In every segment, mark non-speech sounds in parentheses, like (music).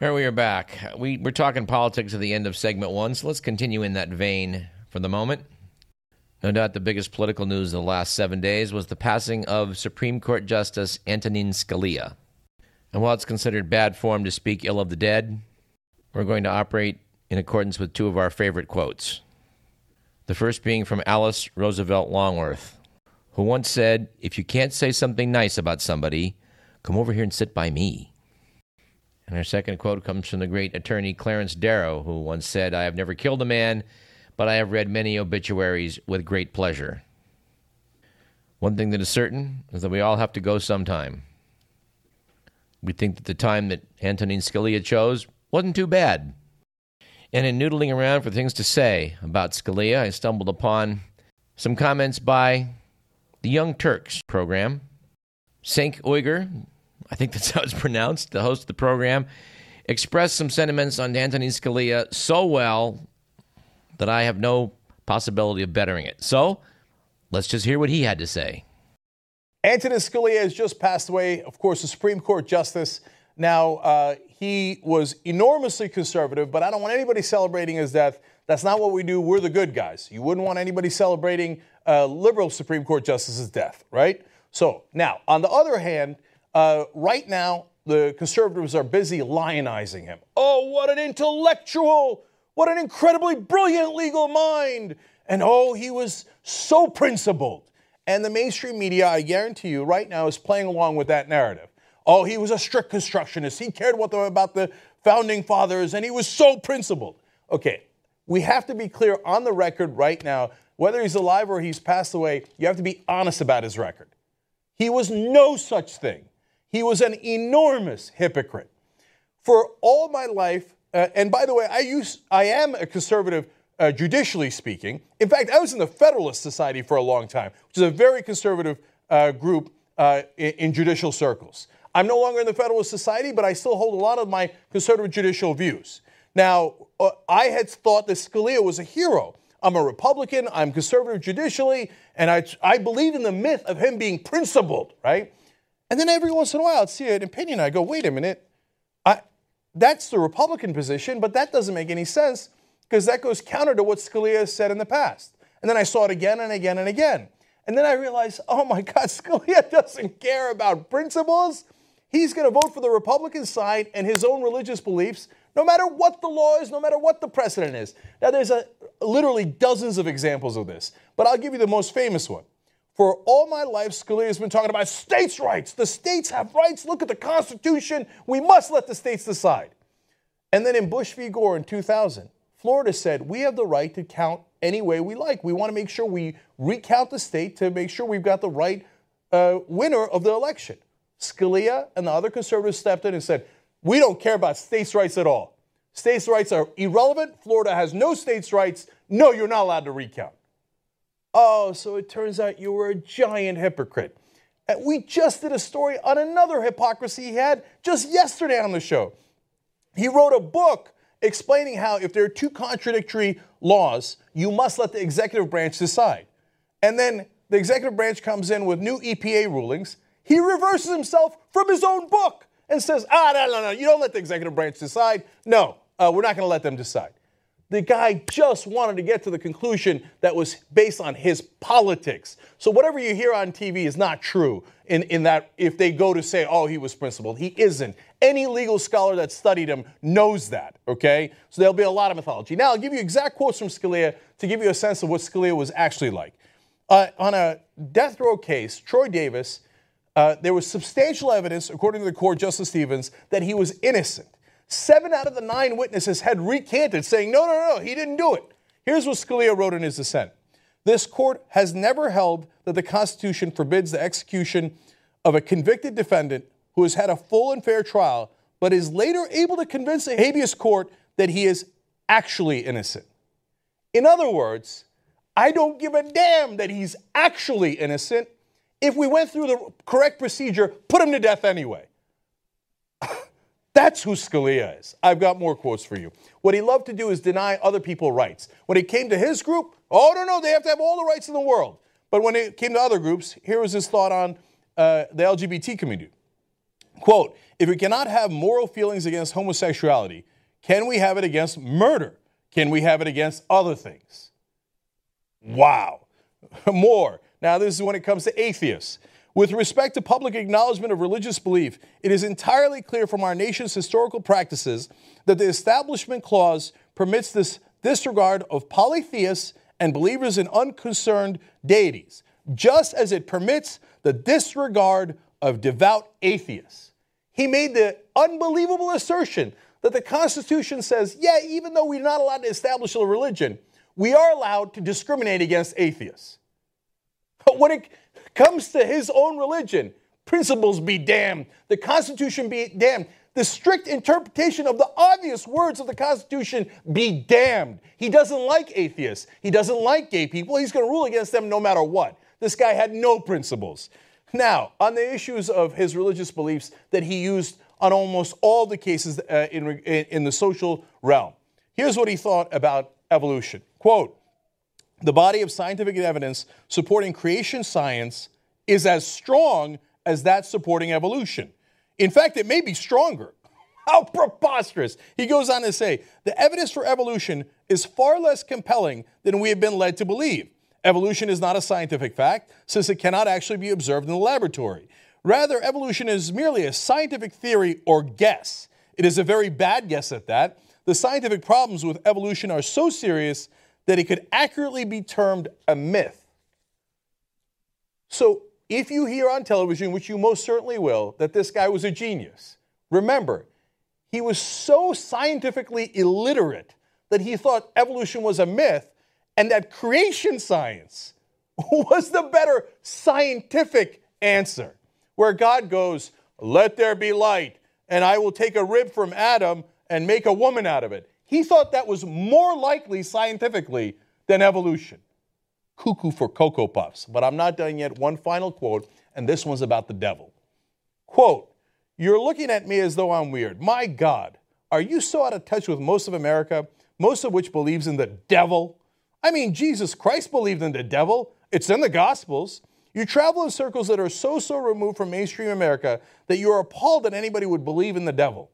Here we are back. We, we're talking politics at the end of segment one, so let's continue in that vein for the moment. No doubt the biggest political news of the last seven days was the passing of Supreme Court Justice Antonin Scalia. And while it's considered bad form to speak ill of the dead, we're going to operate in accordance with two of our favorite quotes. The first being from Alice Roosevelt Longworth, who once said, If you can't say something nice about somebody, come over here and sit by me. And our second quote comes from the great attorney Clarence Darrow, who once said, I have never killed a man, but I have read many obituaries with great pleasure. One thing that is certain is that we all have to go sometime. We think that the time that Antonin Scalia chose wasn't too bad. And in noodling around for things to say about Scalia, I stumbled upon some comments by the Young Turks program. Cenk Uygur, I think that's how it's pronounced, the host of the program, expressed some sentiments on Antonin Scalia so well that I have no possibility of bettering it. So let's just hear what he had to say. Antonin Scalia has just passed away, of course, a Supreme Court justice. Now, uh, he was enormously conservative, but I don't want anybody celebrating his death. That's not what we do. We're the good guys. You wouldn't want anybody celebrating a liberal Supreme Court justice's death, right? So, now, on the other hand, uh, right now, the conservatives are busy lionizing him. Oh, what an intellectual! What an incredibly brilliant legal mind! And oh, he was so principled. And the mainstream media, I guarantee you, right now is playing along with that narrative. Oh, he was a strict constructionist. He cared what the, about the founding fathers, and he was so principled. Okay, we have to be clear on the record right now whether he's alive or he's passed away, you have to be honest about his record. He was no such thing. He was an enormous hypocrite. For all my life, uh, and by the way, I use I am a conservative uh, judicially speaking. In fact, I was in the Federalist Society for a long time, which is a very conservative uh, group uh, in, in, judicial circles. I'm no longer in the Federalist Society, but I still hold a lot of my conservative judicial views. Now, uh, I had thought that Scalia was a hero. I'm a Republican, I'm conservative judicially, and I, I believe in the myth of him being principled, right? And then every once in a while, I'd see an opinion. I go, wait a minute. I, that's the Republican position, but that doesn't make any sense because that goes counter to what Scalia has said in the past. And then I saw it again and again and again. And then I realized, oh my God, (laughs) Scalia doesn't care about principles. He's going to vote for the Republican side and his own religious beliefs, no matter what the law is, no matter what the precedent is. Now, there's a, literally dozens of examples of this, but I'll give you the most famous one. For all my life, Scalia has been talking about states' rights. The states have rights. Look at the Constitution. We must let the states decide. And then in Bush v. Gore in 2000, Florida said, We have the right to count any way we like. We want to make sure we recount the state to make sure we've got the right uh, winner of the election. Scalia and the other conservatives stepped in and said, We don't care about states' rights at all. States' rights are irrelevant. Florida has no states' rights. No, you're not allowed to recount. Oh, so it turns out you were a giant hypocrite. And we just did a story on another hypocrisy he had just yesterday on the show. He wrote a book explaining how if there are two contradictory laws, you must let the executive branch decide. And then the executive branch comes in with new EPA rulings. He reverses himself from his own book and says, ah, no, no, no, you don't let the executive branch decide. No, uh, we're not going to let them decide. The guy just wanted to get to the conclusion that was based on his politics. So whatever you hear on TV is not true in, in that if they go to say, oh, he was principled. He isn't. Any legal scholar that studied him knows that, okay? So there'll be a lot of mythology. Now, I'll give you exact quotes from Scalia to give you a sense of what Scalia was actually like. Uh, on a death row case, Troy Davis, uh, there was substantial evidence, according to the court, Justice Stevens, that he was innocent. Seven out of the nine witnesses had recanted, saying, no, no, no, he didn't do it. Here's what Scalia wrote in his dissent This court has never held that the Constitution forbids the execution of a convicted defendant who has had a full and fair trial, but is later able to convince a habeas court that he is actually innocent. In other words, I don't give a damn that he's actually innocent. If we went through the correct procedure, put him to death anyway. That's who Scalia is. I've got more quotes for you. What he loved to do is deny other people rights. When it came to his group, oh, no, no, they have to have all the rights in the world. But when it came to other groups, here was his thought on uh, the LGBT community. Quote, if we cannot have moral feelings against homosexuality, can we have it against murder? Can we have it against other things? Wow. (laughs) More. Now, this is when it comes to atheists. With respect to public acknowledgement of religious belief, it is entirely clear from our nation's historical practices that the Establishment Clause permits this disregard of polytheists and believers in unconcerned deities, just as it permits the disregard of devout atheists. He made the unbelievable assertion that the Constitution says, yeah, even though we're not allowed to establish a religion, we are allowed to discriminate against atheists. But when it comes to his own religion, principles be damned, the Constitution be damned, the strict interpretation of the obvious words of the Constitution be damned. He doesn't like atheists. He doesn't like gay people. He's going to rule against them no matter what. This guy had no principles. Now, on the issues of his religious beliefs that he used on almost all the cases uh, in, in the social realm, here's what he thought about evolution. Quote, the body of scientific evidence supporting creation science is as strong as that supporting evolution. In fact, it may be stronger. (laughs) How preposterous. He goes on to say the evidence for evolution is far less compelling than we have been led to believe. Evolution is not a scientific fact, since it cannot actually be observed in the laboratory. Rather, evolution is merely a scientific theory or guess. It is a very bad guess at that. The scientific problems with evolution are so serious that it could accurately be termed a myth. So, if you hear on television, which you most certainly will, that this guy was a genius, remember, he was so scientifically illiterate that he thought evolution was a myth and that creation science (laughs) was the better scientific answer, where God goes, Let there be light, and I will take a rib from Adam and make a woman out of it. He thought that was more likely scientifically than evolution. Cuckoo for Cocoa Puffs. But I'm not done yet. One final quote, and this one's about the devil. Quote, You're looking at me as though I'm weird. My God, are you so out of touch with most of America, most of which believes in the devil? I mean, Jesus Christ believed in the devil. It's in the Gospels. You travel in circles that are so, so removed from mainstream America that you are appalled that anybody would believe in the devil.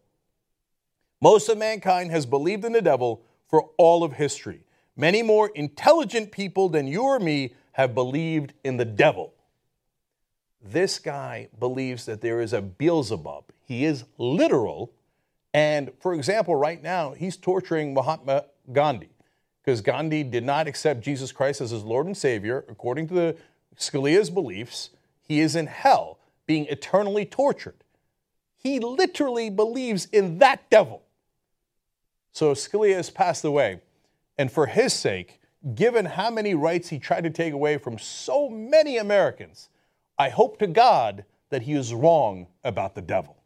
Most of mankind has believed in the devil for all of history. Many more intelligent people than you or me have believed in the devil. This guy believes that there is a Beelzebub. He is literal. And for example, right now, he's torturing Mahatma Gandhi because Gandhi did not accept Jesus Christ as his Lord and Savior. According to the Scalia's beliefs, he is in hell being eternally tortured. He literally believes in that devil. So Scalia has passed away. And for his sake, given how many rights he tried to take away from so many Americans, I hope to God that he is wrong about the devil.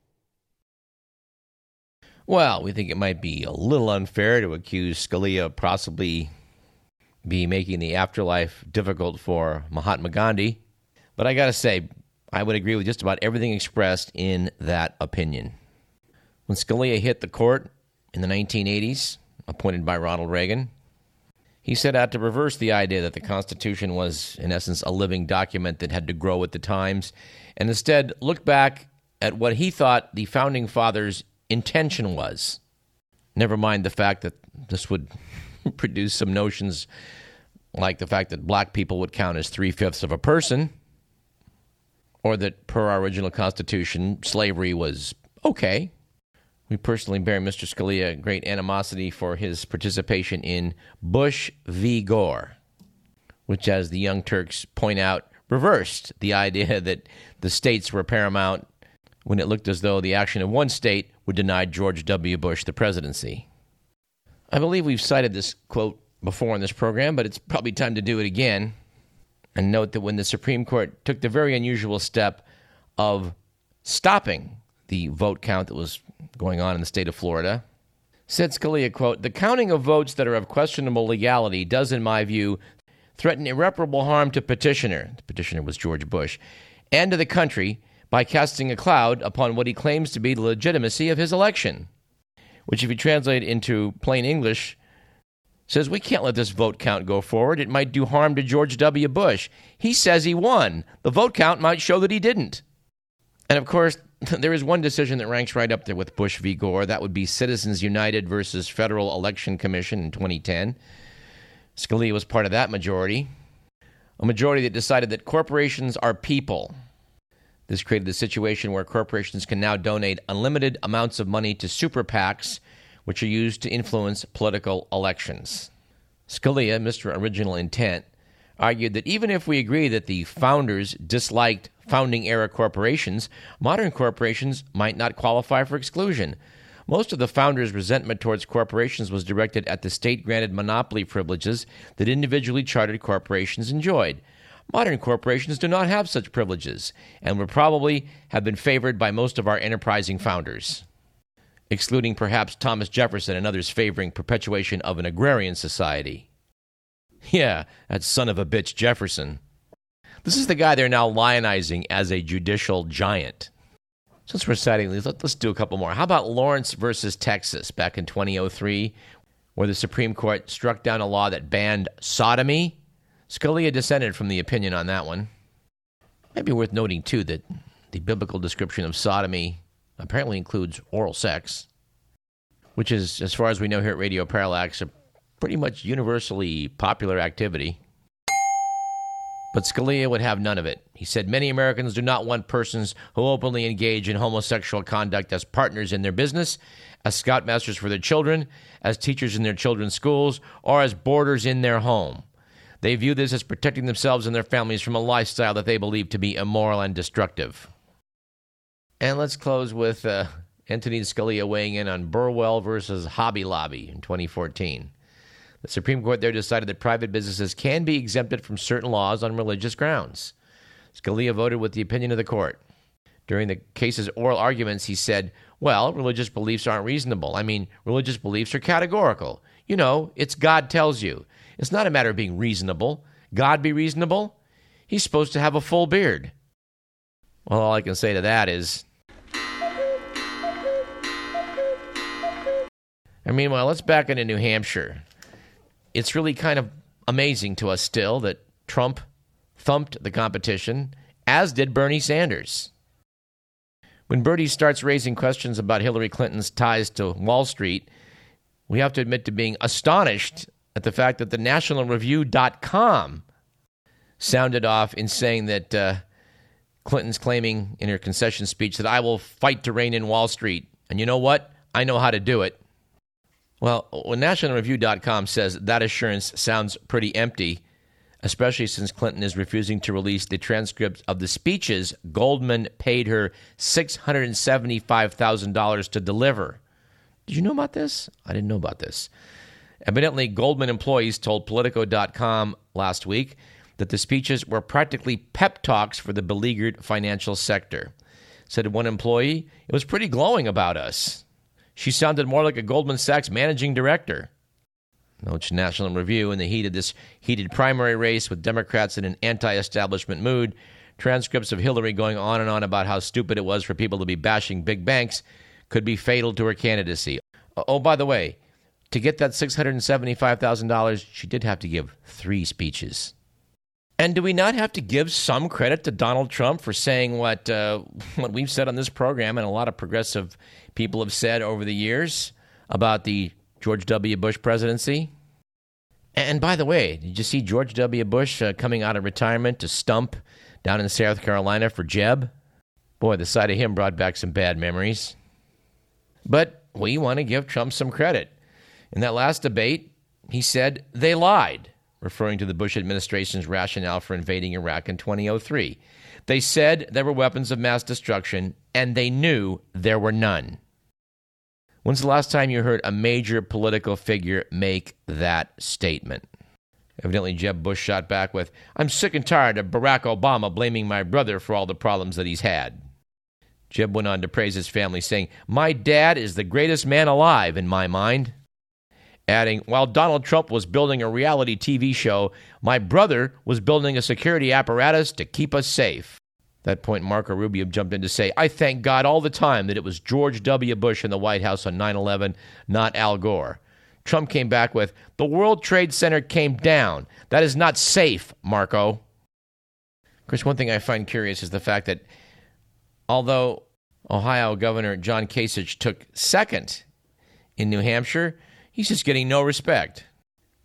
Well, we think it might be a little unfair to accuse Scalia of possibly be making the afterlife difficult for Mahatma Gandhi. But I got to say, I would agree with just about everything expressed in that opinion. When Scalia hit the court, in the 1980s, appointed by Ronald Reagan. He set out to reverse the idea that the Constitution was, in essence, a living document that had to grow with the times, and instead look back at what he thought the Founding Fathers' intention was. Never mind the fact that this would (laughs) produce some notions like the fact that black people would count as three fifths of a person, or that per our original Constitution, slavery was okay. We personally bear Mr. Scalia great animosity for his participation in Bush v. Gore, which, as the Young Turks point out, reversed the idea (laughs) that the states were paramount when it looked as though the action of one state would deny George W. Bush the presidency. I believe we've cited this quote before in this program, but it's probably time to do it again. And note that when the Supreme Court took the very unusual step of stopping the vote count that was going on in the state of Florida. Said Scalia, quote, The counting of votes that are of questionable legality does, in my view, threaten irreparable harm to petitioner, the petitioner was George Bush, and to the country by casting a cloud upon what he claims to be the legitimacy of his election. Which, if you translate into plain English, says we can't let this vote count go forward. It might do harm to George W. Bush. He says he won. The vote count might show that he didn't. And of course, (laughs) there is one decision that ranks right up there with Bush v. Gore. That would be Citizens United versus Federal Election Commission in 2010. Scalia was part of that majority, a majority that decided that corporations are people. This created a situation where corporations can now donate unlimited amounts of money to super PACs, which are used to influence political elections. Scalia, Mr. Original Intent, argued that even if we agree that the founders disliked founding era corporations, modern corporations might not qualify for exclusion. Most of the founders' resentment towards corporations was directed at the state granted monopoly privileges that individually chartered corporations enjoyed. Modern corporations do not have such privileges and would probably have been favored by most of our enterprising founders, excluding perhaps Thomas Jefferson and others favoring perpetuation of an agrarian society. (laughs) Yeah, that son of a bitch Jefferson. This is the guy they're now lionizing as a judicial giant. Since we're citing these, let's do a couple more. How about Lawrence versus Texas back in 2003, where the Supreme Court struck down a law that banned sodomy? Scalia dissented from the opinion on that one. Might be worth noting, too, that the biblical description of sodomy apparently includes oral sex, which is, as far as we know here at Radio Parallax, pretty much universally popular activity. But Scalia would have none of it. He said many Americans do not want persons who openly engage in homosexual conduct as partners in their business, as scoutmasters for their children, as teachers in their children's schools, or as boarders in their home. They view this as protecting themselves and their families from a lifestyle that they believe to be immoral and destructive. And let's close with uh, Antonin Scalia weighing in on Burwell versus Hobby Lobby in 2014. The Supreme Court there decided that private businesses can be exempted from certain laws on religious grounds. Scalia voted with the opinion of the court. During the case's oral arguments, he said, Well, religious beliefs aren't reasonable. I mean, religious beliefs are categorical. You know, it's God tells you. It's not a matter of being reasonable. God be reasonable? He's supposed to have a full beard. Well, all I can say to that is. And meanwhile, let's back into New Hampshire it's really kind of amazing to us still that Trump thumped the competition, as did Bernie Sanders. When Bernie starts raising questions about Hillary Clinton's ties to Wall Street, we have to admit to being astonished at the fact that the nationalreview.com sounded off in saying that uh, Clinton's claiming in her concession speech that I will fight to rein in Wall Street. And you know what? I know how to do it. Well, when NationalReview.com says that assurance sounds pretty empty, especially since Clinton is refusing to release the transcripts of the speeches Goldman paid her $675,000 to deliver. Did you know about this? I didn't know about this. Evidently, Goldman employees told Politico.com last week that the speeches were practically pep talks for the beleaguered financial sector. Said one employee, it was pretty glowing about us. She sounded more like a Goldman Sachs managing director. Notes National Review in the heat of this heated primary race with Democrats in an anti establishment mood. Transcripts of Hillary going on and on about how stupid it was for people to be bashing big banks could be fatal to her candidacy. Uh, oh, by the way, to get that $675,000, she did have to give three speeches. And do we not have to give some credit to Donald Trump for saying what uh, (laughs) what we've said on this program and a lot of progressive people have said over the years about the George W. Bush presidency. And by the way, did you see George W. Bush uh, coming out of retirement to stump down in South Carolina for Jeb? Boy, the sight of him brought back some bad memories. But we want to give Trump some credit. In that last debate, he said they lied, referring to the Bush administration's rationale for invading Iraq in 2003. They said there were weapons of mass destruction, and they knew there were none. When's the last time you heard a major political figure make that statement? Evidently, Jeb Bush shot back with, I'm sick and tired of Barack Obama blaming my brother for all the problems that he's had. Jeb went on to praise his family, saying, My dad is the greatest man alive in my mind. Adding, While Donald Trump was building a reality TV show, my brother was building a security apparatus to keep us safe that point, Marco Rubio jumped in to say, I thank God all the time that it was George W. Bush in the White House on 9 11, not Al Gore. Trump came back with, The World Trade Center came down. That is not safe, Marco. Chris, one thing I find curious is the fact that although Ohio Governor John Kasich took second in New Hampshire. He's just getting no respect.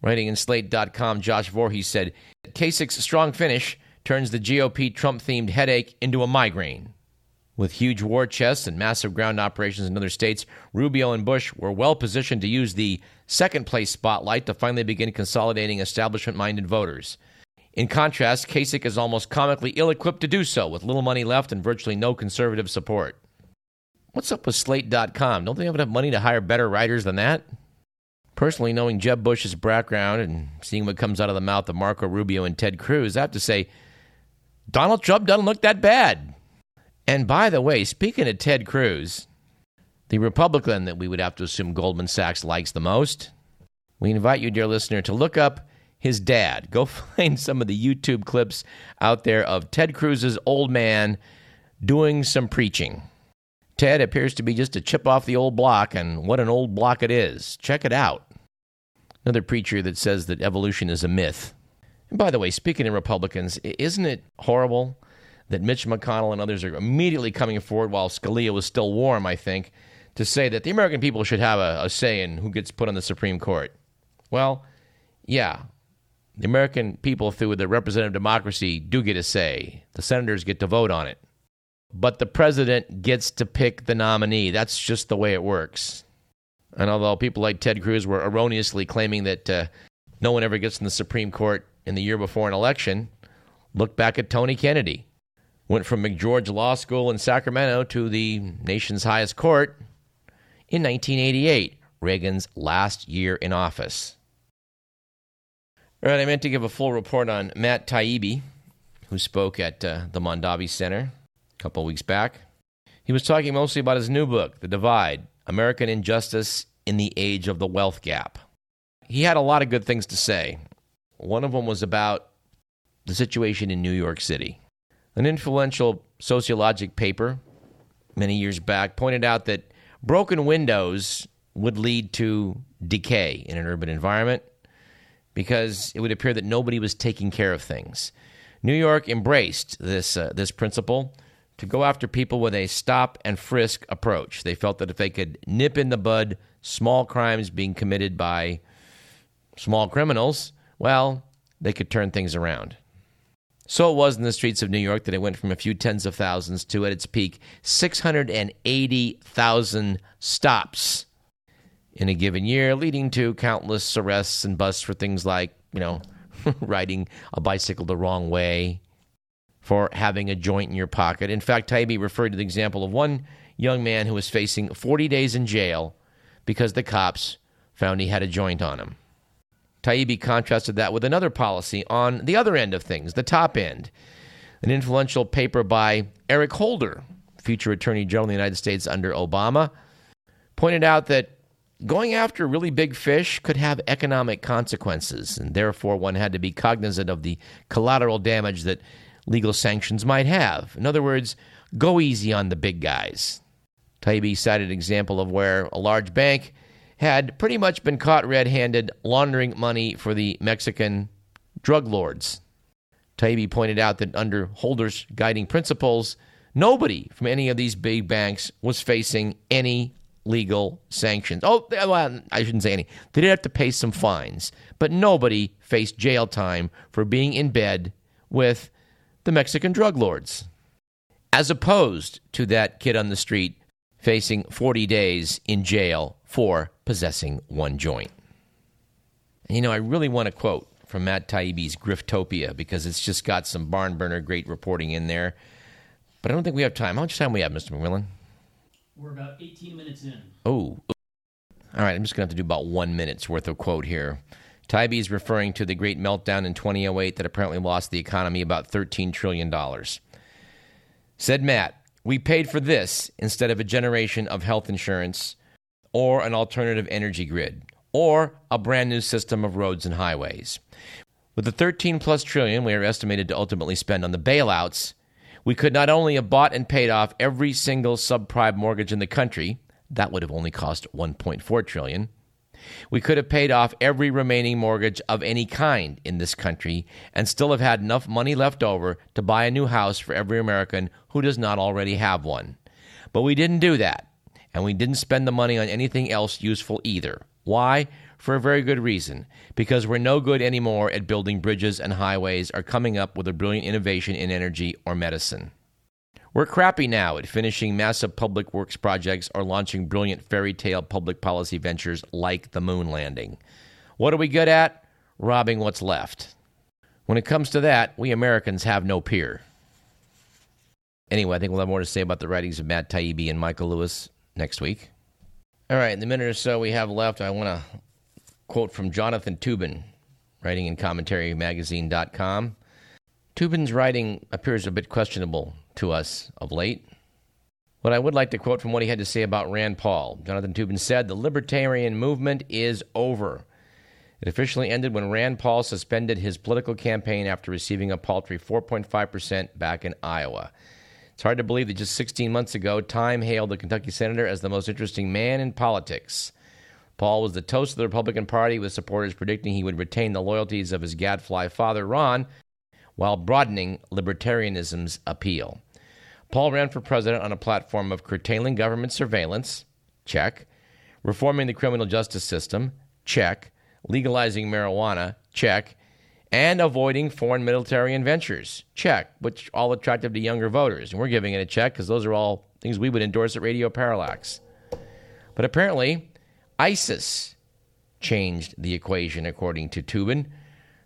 Writing in Slate.com, Josh Voorhees said Kasich's strong finish turns the GOP Trump themed headache into a migraine. With huge war chests and massive ground operations in other states, Rubio and Bush were well positioned to use the second place spotlight to finally begin consolidating establishment minded voters. In contrast, Kasich is almost comically ill equipped to do so, with little money left and virtually no conservative support. What's up with Slate.com? Don't they have enough money to hire better writers than that? Personally, knowing Jeb Bush's background and seeing what comes out of the mouth of Marco Rubio and Ted Cruz, I have to say, Donald Trump doesn't look that bad. And by the way, speaking of Ted Cruz, the Republican that we would have to assume Goldman Sachs likes the most, we invite you, dear listener, to look up his dad. Go (laughs) find some of the YouTube clips out there of Ted Cruz's old man doing some preaching. Ted appears to be just a chip off the old block, and what an old block it is. Check it out. Another preacher that says that evolution is a myth. And by the way, speaking of Republicans, isn't it horrible that Mitch McConnell and others are immediately coming forward while Scalia was still warm, I think, to say that the American people should have a, a say in who gets put on the Supreme Court. Well, yeah, the American people, through the representative democracy, do get a say. The senators get to vote on it. But the president gets to pick the nominee. That's just the way it works. And although people like Ted Cruz were erroneously claiming that uh, no one ever gets in the Supreme Court in the year before an election, look back at Tony Kennedy went from McGeorge Law School in Sacramento to the nation's highest court in 1988, Reagan's last year in office. All right, I meant to give a full report on Matt Taibbi, who spoke at uh, the Mondavi Center a couple weeks back. He was talking mostly about his new book, The Divide American Injustice in the Age of the Wealth Gap. He had a lot of good things to say. One of them was about the situation in New York City. An influential sociologic paper many years back pointed out that broken windows would lead to decay in an urban environment because it would appear that nobody was taking care of things. New York embraced this, uh, this principle to go after people with a stop and frisk approach. They felt that if they could nip in the bud small crimes being committed by small criminals, well, they could turn things around. So it was in the streets of New York that it went from a few tens of thousands to, at its peak, 680,000 stops in a given year, leading to countless arrests and busts for things like, you know, (laughs) riding a bicycle the wrong way, for having a joint in your pocket. In fact, Taibbi referred to the example of one young man who was facing 40 days in jail because the cops found he had a joint on him. Taibbi contrasted that with another policy on the other end of things, the top end. An influential paper by Eric Holder, future Attorney General of the United States under Obama, pointed out that going after really big fish could have economic consequences, and therefore one had to be cognizant of the collateral damage that legal sanctions might have. In other words, go easy on the big guys. Taibbi cited an example of where a large bank had pretty much been caught red handed laundering money for the Mexican drug lords. Taibbi pointed out that under Holder's guiding principles, nobody from any of these big banks was facing any legal sanctions. Oh, well, I shouldn't say any. They did have to pay some fines, but nobody faced jail time for being in bed with the Mexican drug lords. As opposed to that kid on the street facing 40 days in jail for possessing one joint. And, you know, I really want to quote from Matt Taibbi's Griftopia because it's just got some barn burner great reporting in there. But I don't think we have time. How much time we have, Mr. McMillan? We're about 18 minutes in. Oh. All right, I'm just going to have to do about one minute's worth of quote here. Taibbi is referring to the great meltdown in 2008 that apparently lost the economy about $13 trillion. Said Matt, we paid for this instead of a generation of health insurance or an alternative energy grid, or a brand new system of roads and highways. With the 13 plus trillion we are estimated to ultimately spend on the bailouts, we could not only have bought and paid off every single subprime mortgage in the country, that would have only cost 1.4 trillion. We could have paid off every remaining mortgage of any kind in this country and still have had enough money left over to buy a new house for every American who does not already have one. But we didn't do that, and we didn't spend the money on anything else useful either. Why? For a very good reason. Because we're no good anymore at building bridges and highways or coming up with a brilliant innovation in energy or medicine. We're crappy now at finishing massive public works projects or launching brilliant fairy tale public policy ventures like the moon landing. What are we good at? Robbing what's left. When it comes to that, we Americans have no peer. Anyway, I think we'll have more to say about the writings of Matt Taibbi and Michael Lewis next week. All right, in the minute or so we have left, I want to quote from Jonathan Toobin, writing in commentarymagazine.com. Toobin's writing appears a bit questionable to us of late. But I would like to quote from what he had to say about Rand Paul. Jonathan Toobin said, The libertarian movement is over. It officially ended when Rand Paul suspended his political campaign after receiving a paltry 4.5% back in Iowa. It's hard to believe that just 16 months ago, Time hailed the Kentucky senator as the most interesting man in politics. Paul was the toast of the Republican Party, with supporters predicting he would retain the loyalties of his gadfly father, Ron, while broadening libertarianism's appeal. Paul ran for president on a platform of curtailing government surveillance, check, reforming the criminal justice system, check, legalizing marijuana, check, and avoiding foreign military adventures, check, which all attractive to younger voters. And we're giving it a check because those are all things we would endorse at Radio Parallax. But apparently, ISIS changed the equation, according to Toobin.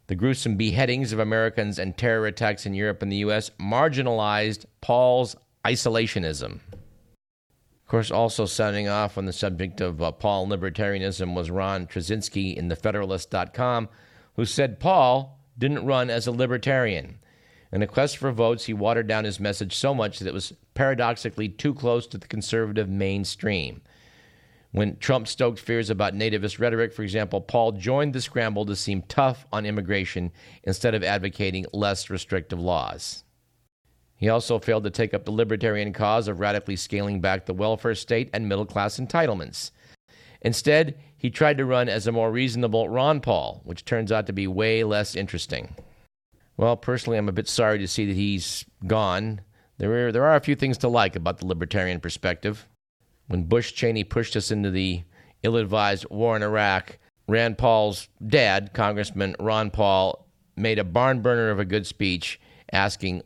The gruesome beheadings of Americans and terror attacks in Europe and the U.S. marginalized Paul's isolationism. Of course, also sounding off on the subject of uh, Paul libertarianism was Ron Tracinski in TheFederalist.com, who said Paul didn't run as a libertarian. In a quest for votes, he watered down his message so much that it was paradoxically too close to the conservative mainstream. When Trump stoked fears about nativist rhetoric, for example, Paul joined the scramble to seem tough on immigration instead of advocating less restrictive laws. He also failed to take up the libertarian cause of radically scaling back the welfare state and middle class entitlements. Instead, he tried to run as a more reasonable Ron Paul, which turns out to be way less interesting. Well, personally, I'm a bit sorry to see that he's gone. There are, there are a few things to like about the libertarian perspective. When Bush Cheney pushed us into the ill advised war in Iraq, Rand Paul's dad, Congressman Ron Paul, made a barn burner of a good speech asking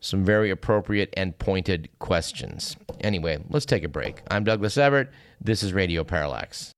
some very appropriate and pointed questions. Anyway, let's take a break. I'm Douglas Everett. This is Radio Parallax.